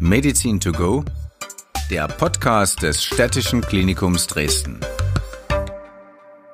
Medizin to go, der Podcast des Städtischen Klinikums Dresden.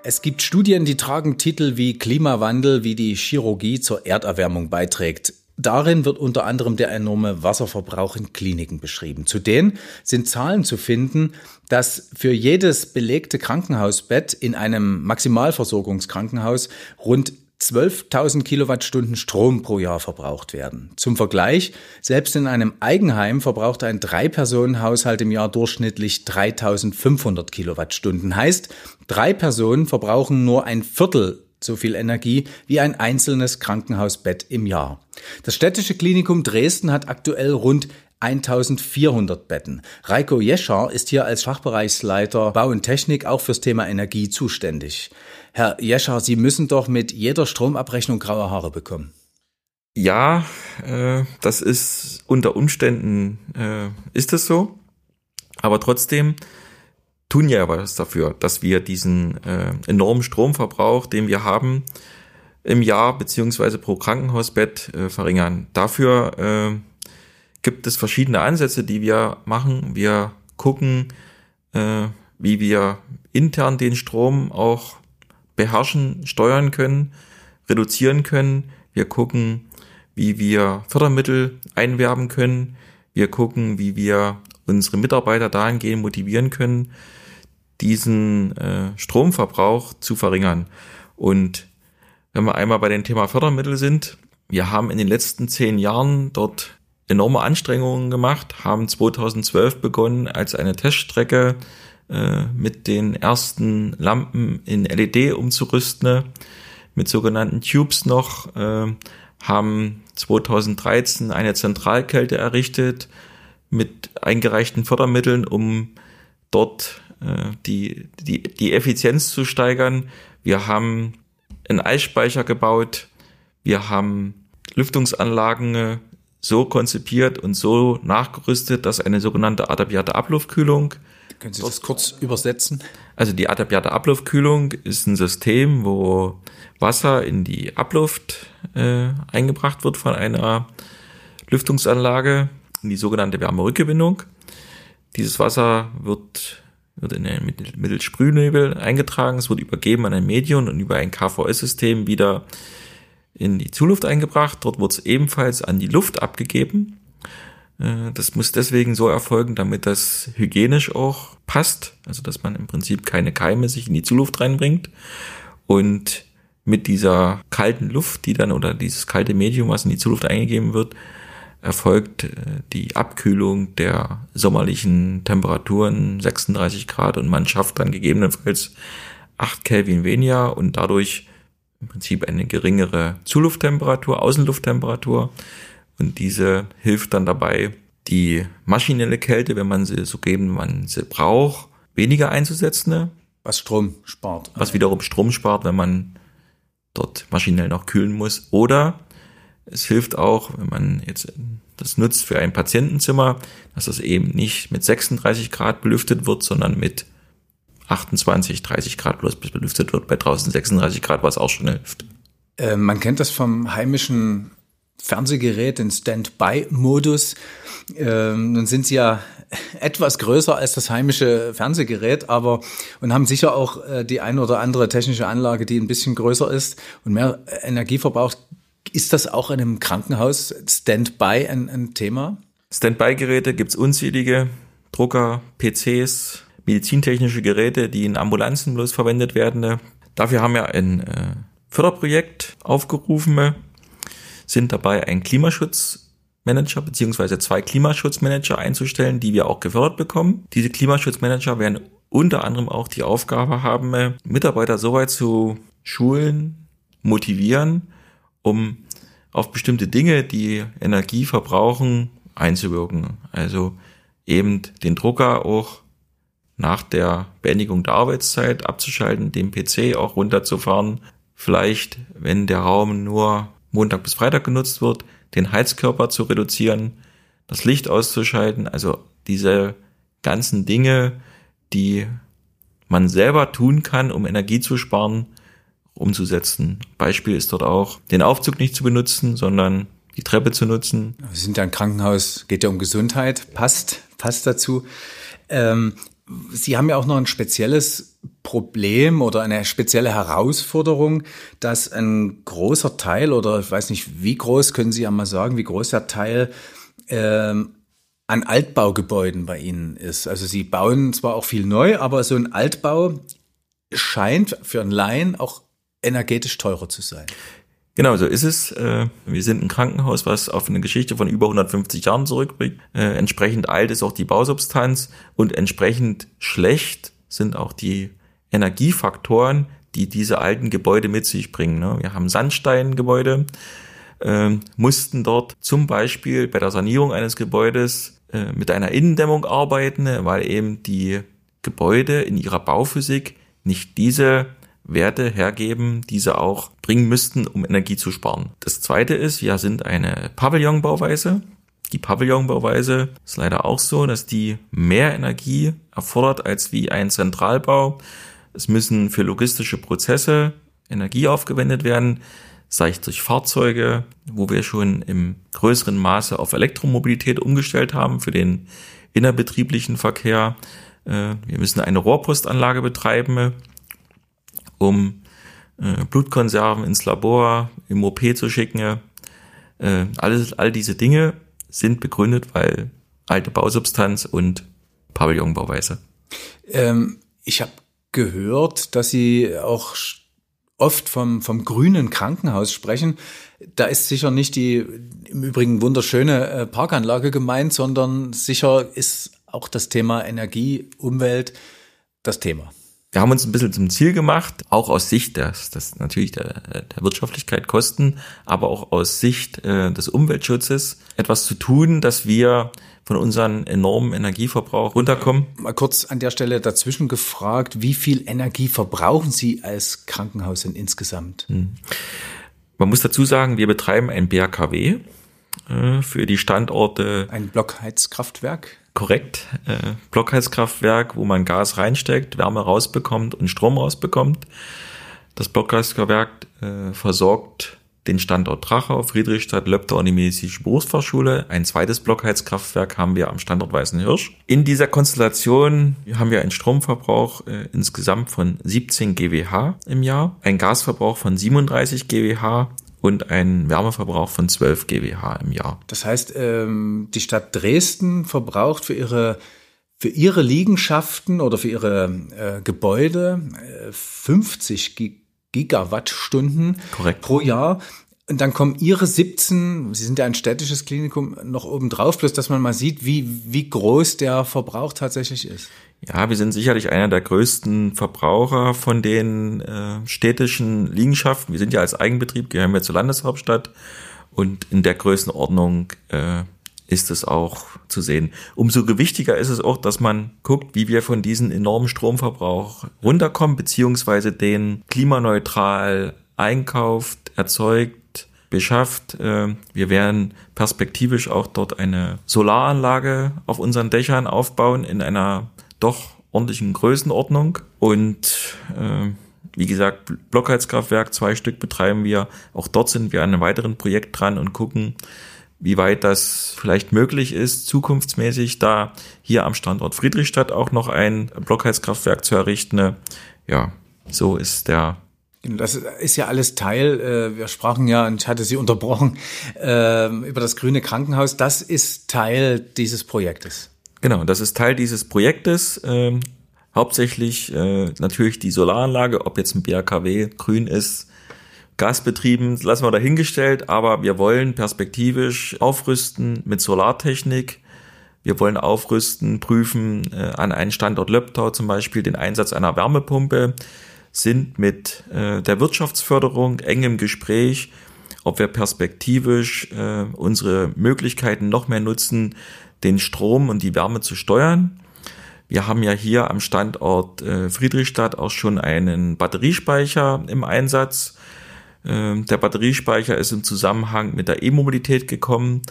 Es gibt Studien, die tragen Titel wie Klimawandel, wie die Chirurgie zur Erderwärmung beiträgt. Darin wird unter anderem der enorme Wasserverbrauch in Kliniken beschrieben. Zudem sind Zahlen zu finden, dass für jedes belegte Krankenhausbett in einem Maximalversorgungskrankenhaus rund 12.000 Kilowattstunden Strom pro Jahr verbraucht werden. Zum Vergleich, selbst in einem Eigenheim verbraucht ein Drei-Personen-Haushalt im Jahr durchschnittlich 3.500 Kilowattstunden. Heißt, drei Personen verbrauchen nur ein Viertel so viel Energie wie ein einzelnes Krankenhausbett im Jahr. Das städtische Klinikum Dresden hat aktuell rund 1400 Betten. Reiko Jeschar ist hier als Fachbereichsleiter Bau und Technik auch fürs Thema Energie zuständig. Herr Jeschar, Sie müssen doch mit jeder Stromabrechnung graue Haare bekommen. Ja, äh, das ist unter Umständen äh, ist es so, aber trotzdem tun ja was dafür, dass wir diesen äh, enormen Stromverbrauch, den wir haben, im Jahr beziehungsweise pro Krankenhausbett äh, verringern. Dafür äh, gibt es verschiedene Ansätze, die wir machen. Wir gucken, äh, wie wir intern den Strom auch beherrschen, steuern können, reduzieren können. Wir gucken, wie wir Fördermittel einwerben können. Wir gucken, wie wir unsere Mitarbeiter dahingehend motivieren können, diesen äh, Stromverbrauch zu verringern. Und wenn wir einmal bei dem Thema Fördermittel sind, wir haben in den letzten zehn Jahren dort enorme Anstrengungen gemacht, haben 2012 begonnen als eine Teststrecke äh, mit den ersten Lampen in LED umzurüsten, mit sogenannten Tubes noch, äh, haben 2013 eine Zentralkälte errichtet mit eingereichten Fördermitteln, um dort äh, die, die, die Effizienz zu steigern. Wir haben einen Eisspeicher gebaut, wir haben Lüftungsanlagen so konzipiert und so nachgerüstet, dass eine sogenannte adaptierte Abluftkühlung. Können Sie das kurz übersetzen? Also die adaptierte Abluftkühlung ist ein System, wo Wasser in die Abluft äh, eingebracht wird von einer Lüftungsanlage in die sogenannte Wärmerückgewinnung. Dieses Wasser wird, wird in einen mittels Sprühnebel eingetragen, es wird übergeben an ein Medium und über ein KVS-System wieder in die Zuluft eingebracht. Dort wird es ebenfalls an die Luft abgegeben. Äh, das muss deswegen so erfolgen, damit das hygienisch auch passt. Also, dass man im Prinzip keine Keime sich in die Zuluft reinbringt. Und mit dieser kalten Luft, die dann oder dieses kalte Medium, was in die Zuluft eingegeben wird, erfolgt äh, die Abkühlung der sommerlichen Temperaturen 36 Grad und man schafft dann gegebenenfalls 8 Kelvin weniger und dadurch im Prinzip eine geringere Zulufttemperatur, Außenlufttemperatur. Und diese hilft dann dabei, die maschinelle Kälte, wenn man sie so geben, man sie braucht, weniger einzusetzen. Was Strom spart. Was wiederum Strom spart, wenn man dort maschinell noch kühlen muss. Oder es hilft auch, wenn man jetzt das nutzt für ein Patientenzimmer, dass das eben nicht mit 36 Grad belüftet wird, sondern mit 28, 30 Grad bloß bis belüftet wird. Bei draußen 36 Grad, was auch schon hilft. Äh, man kennt das vom heimischen Fernsehgerät, den Standby-Modus. Ähm, nun sind sie ja etwas größer als das heimische Fernsehgerät, aber und haben sicher auch äh, die ein oder andere technische Anlage, die ein bisschen größer ist und mehr Energie verbraucht. Ist das auch in einem Krankenhaus Standby ein, ein Thema? Standby-Geräte gibt's unzählige, Drucker, PCs, medizintechnische Geräte, die in Ambulanzen bloß verwendet werden. Dafür haben wir ein äh, Förderprojekt aufgerufen, sind dabei ein Klimaschutzmanager beziehungsweise zwei Klimaschutzmanager einzustellen, die wir auch gefördert bekommen. Diese Klimaschutzmanager werden unter anderem auch die Aufgabe haben, Mitarbeiter soweit zu schulen, motivieren, um auf bestimmte Dinge, die Energie verbrauchen, einzuwirken. Also eben den Drucker auch nach der Beendigung der Arbeitszeit abzuschalten, den PC auch runterzufahren. Vielleicht, wenn der Raum nur Montag bis Freitag genutzt wird, den Heizkörper zu reduzieren, das Licht auszuschalten, also diese ganzen Dinge, die man selber tun kann, um Energie zu sparen, umzusetzen. Beispiel ist dort auch, den Aufzug nicht zu benutzen, sondern die Treppe zu nutzen. Wir sind ja ein Krankenhaus, geht ja um Gesundheit, passt, passt dazu. Ähm, Sie haben ja auch noch ein spezielles Problem oder eine spezielle Herausforderung, dass ein großer Teil oder ich weiß nicht, wie groß, können Sie ja mal sagen, wie groß der Teil ähm, an Altbaugebäuden bei Ihnen ist. Also Sie bauen zwar auch viel neu, aber so ein Altbau scheint für einen Laien auch energetisch teurer zu sein. Genau, so ist es. Äh, wir sind ein Krankenhaus, was auf eine Geschichte von über 150 Jahren zurückblickt. Äh, entsprechend alt ist auch die Bausubstanz und entsprechend schlecht sind auch die Energiefaktoren, die diese alten Gebäude mit sich bringen. Ne? Wir haben Sandsteingebäude, ähm, mussten dort zum Beispiel bei der Sanierung eines Gebäudes äh, mit einer Innendämmung arbeiten, weil eben die Gebäude in ihrer Bauphysik nicht diese Werte hergeben, diese auch bringen müssten, um Energie zu sparen. Das zweite ist, wir sind eine Pavillonbauweise. Die Pavillonbauweise ist leider auch so, dass die mehr Energie erfordert als wie ein Zentralbau. Es müssen für logistische Prozesse Energie aufgewendet werden, sei es durch Fahrzeuge, wo wir schon im größeren Maße auf Elektromobilität umgestellt haben für den innerbetrieblichen Verkehr. Äh, wir müssen eine Rohrpostanlage betreiben, um äh, Blutkonserven ins Labor, im OP zu schicken. Äh, alles, all diese Dinge sind begründet, weil alte Bausubstanz und Pavillonbauweise. Ähm, ich habe gehört, dass Sie auch oft vom, vom grünen Krankenhaus sprechen. Da ist sicher nicht die im Übrigen wunderschöne äh, Parkanlage gemeint, sondern sicher ist auch das Thema Energie, Umwelt das Thema wir haben uns ein bisschen zum Ziel gemacht, auch aus Sicht des, des natürlich der, der Wirtschaftlichkeit Kosten, aber auch aus Sicht äh, des Umweltschutzes etwas zu tun, dass wir von unserem enormen Energieverbrauch runterkommen. Mal kurz an der Stelle dazwischen gefragt, wie viel Energie verbrauchen Sie als Krankenhaus denn insgesamt? Hm. Man muss dazu sagen, wir betreiben ein BRKW äh, für die Standorte. Ein Blockheizkraftwerk? Korrekt. Äh, Blockheizkraftwerk, wo man Gas reinsteckt, Wärme rausbekommt und Strom rausbekommt. Das Blockheizkraftwerk äh, versorgt den Standort Drachau, Friedrichstadt, Löbter und die medizinische Berufsfachschule. Ein zweites Blockheizkraftwerk haben wir am Standort Weißenhirsch. In dieser Konstellation haben wir einen Stromverbrauch äh, insgesamt von 17 GWH im Jahr, einen Gasverbrauch von 37 GWH und einen Wärmeverbrauch von 12 GWH im Jahr. Das heißt, ähm, die Stadt Dresden verbraucht für ihre für ihre Liegenschaften oder für ihre äh, Gebäude äh, 50 Gigawattstunden Korrekt. pro Jahr. Und dann kommen ihre 17, Sie sind ja ein städtisches Klinikum, noch oben drauf, bloß dass man mal sieht, wie, wie groß der Verbrauch tatsächlich ist. Ja, wir sind sicherlich einer der größten Verbraucher von den äh, städtischen Liegenschaften. Wir sind ja als Eigenbetrieb, gehören wir zur Landeshauptstadt und in der Größenordnung äh, ist es auch zu sehen. Umso gewichtiger ist es auch, dass man guckt, wie wir von diesem enormen Stromverbrauch runterkommen, beziehungsweise den klimaneutral einkauft, erzeugt, beschafft. Äh, wir werden perspektivisch auch dort eine Solaranlage auf unseren Dächern aufbauen in einer doch ordentlichen Größenordnung. Und äh, wie gesagt, Blockheizkraftwerk, zwei Stück betreiben wir. Auch dort sind wir an einem weiteren Projekt dran und gucken, wie weit das vielleicht möglich ist, zukunftsmäßig da hier am Standort Friedrichstadt auch noch ein Blockheizkraftwerk zu errichten. Ja, so ist der das ist ja alles Teil, äh, wir sprachen ja, und ich hatte Sie unterbrochen, äh, über das grüne Krankenhaus. Das ist Teil dieses Projektes. Genau, das ist Teil dieses Projektes. Ähm, hauptsächlich äh, natürlich die Solaranlage, ob jetzt ein BRKW grün ist, gasbetrieben, lassen wir dahingestellt, aber wir wollen perspektivisch aufrüsten mit Solartechnik. Wir wollen aufrüsten, prüfen äh, an einen Standort Löbtau zum Beispiel den Einsatz einer Wärmepumpe sind mit äh, der Wirtschaftsförderung eng im Gespräch, ob wir perspektivisch äh, unsere Möglichkeiten noch mehr nutzen, den Strom und die Wärme zu steuern. Wir haben ja hier am Standort äh, Friedrichstadt auch schon einen Batteriespeicher im Einsatz. Äh, der Batteriespeicher ist im Zusammenhang mit der E-Mobilität gekommen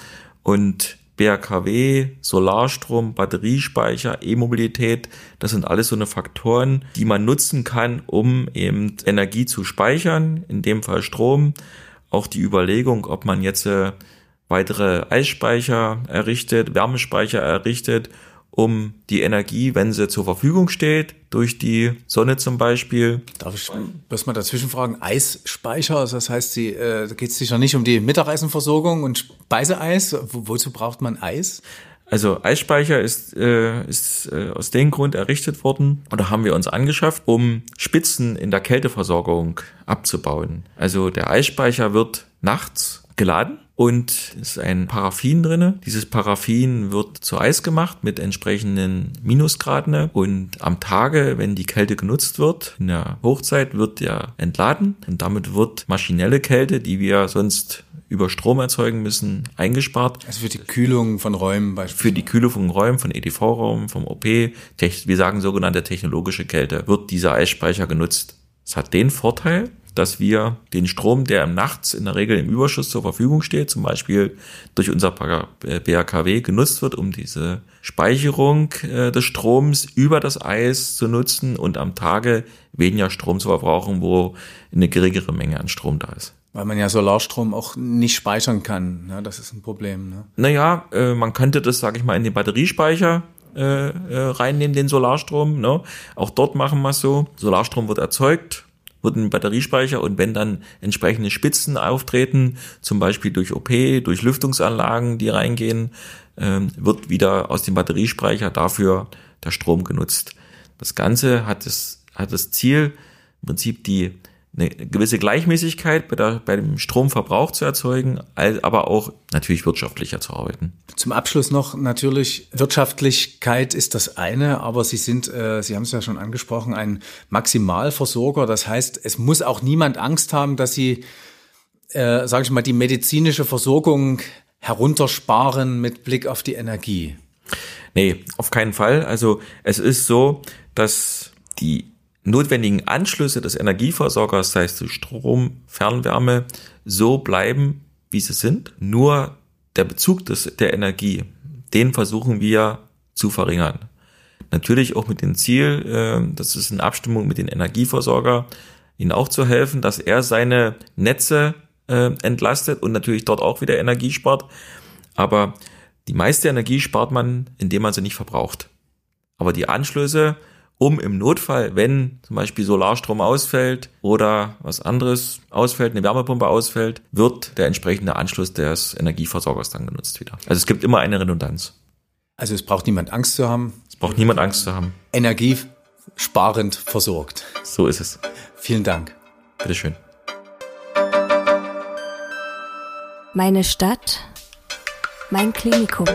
und BRKW, Solarstrom, Batteriespeicher, E-Mobilität, das sind alles so eine Faktoren, die man nutzen kann, um eben Energie zu speichern, in dem Fall Strom. Auch die Überlegung, ob man jetzt äh, weitere Eisspeicher errichtet, Wärmespeicher errichtet, um die Energie, wenn sie zur Verfügung steht, durch die Sonne zum Beispiel. Darf ich bloß mal dazwischen fragen? Eisspeicher, also das heißt, Sie, äh, da geht es sicher nicht um die Mittagessenversorgung und Speiseeis. Wo, wozu braucht man Eis? Also Eisspeicher ist, äh, ist äh, aus dem Grund errichtet worden oder haben wir uns angeschafft, um Spitzen in der Kälteversorgung abzubauen. Also der Eisspeicher wird nachts geladen und ist ein Paraffin drinne. Dieses Paraffin wird zu Eis gemacht mit entsprechenden Minusgraden und am Tage, wenn die Kälte genutzt wird, in der Hochzeit wird der entladen und damit wird maschinelle Kälte, die wir sonst über Strom erzeugen müssen, eingespart. Also für die Kühlung von Räumen beispielsweise. Für die Kühlung von Räumen, von EDV-Räumen, vom OP, wir sagen sogenannte technologische Kälte, wird dieser Eisspeicher genutzt. Es hat den Vorteil, dass wir den Strom, der im Nachts in der Regel im Überschuss zur Verfügung steht, zum Beispiel durch unser BHKW genutzt wird, um diese Speicherung äh, des Stroms über das Eis zu nutzen und am Tage weniger Strom zu verbrauchen, wo eine geringere Menge an Strom da ist. Weil man ja Solarstrom auch nicht speichern kann. Ja, das ist ein Problem. Ne? Naja, äh, man könnte das, sage ich mal, in den Batteriespeicher äh, äh, reinnehmen, den Solarstrom. Ne? Auch dort machen wir es so. Solarstrom wird erzeugt, wird ein Batteriespeicher und wenn dann entsprechende Spitzen auftreten, zum Beispiel durch OP, durch Lüftungsanlagen, die reingehen, ähm, wird wieder aus dem Batteriespeicher dafür der Strom genutzt. Das Ganze hat das, hat das Ziel, im Prinzip die eine gewisse Gleichmäßigkeit bei, der, bei dem Stromverbrauch zu erzeugen, aber auch natürlich wirtschaftlicher zu arbeiten. Zum Abschluss noch natürlich Wirtschaftlichkeit ist das eine, aber Sie sind, äh, Sie haben es ja schon angesprochen, ein Maximalversorger. Das heißt, es muss auch niemand Angst haben, dass Sie, äh, sage ich mal, die medizinische Versorgung heruntersparen mit Blick auf die Energie. Nee, auf keinen Fall. Also es ist so, dass die notwendigen Anschlüsse des Energieversorgers, sei es Strom, Fernwärme, so bleiben, wie sie sind. Nur der Bezug des, der Energie, den versuchen wir zu verringern. Natürlich auch mit dem Ziel, äh, das ist in Abstimmung mit dem Energieversorger, ihnen auch zu helfen, dass er seine Netze äh, entlastet und natürlich dort auch wieder Energie spart. Aber die meiste Energie spart man, indem man sie nicht verbraucht. Aber die Anschlüsse um im Notfall, wenn zum Beispiel Solarstrom ausfällt oder was anderes ausfällt, eine Wärmepumpe ausfällt, wird der entsprechende Anschluss des Energieversorgers dann genutzt wieder. Also es gibt immer eine Redundanz. Also es braucht niemand Angst zu haben. Es braucht niemand Angst zu haben. Energiesparend versorgt. So ist es. Vielen Dank. Bitteschön. Meine Stadt, mein Klinikum.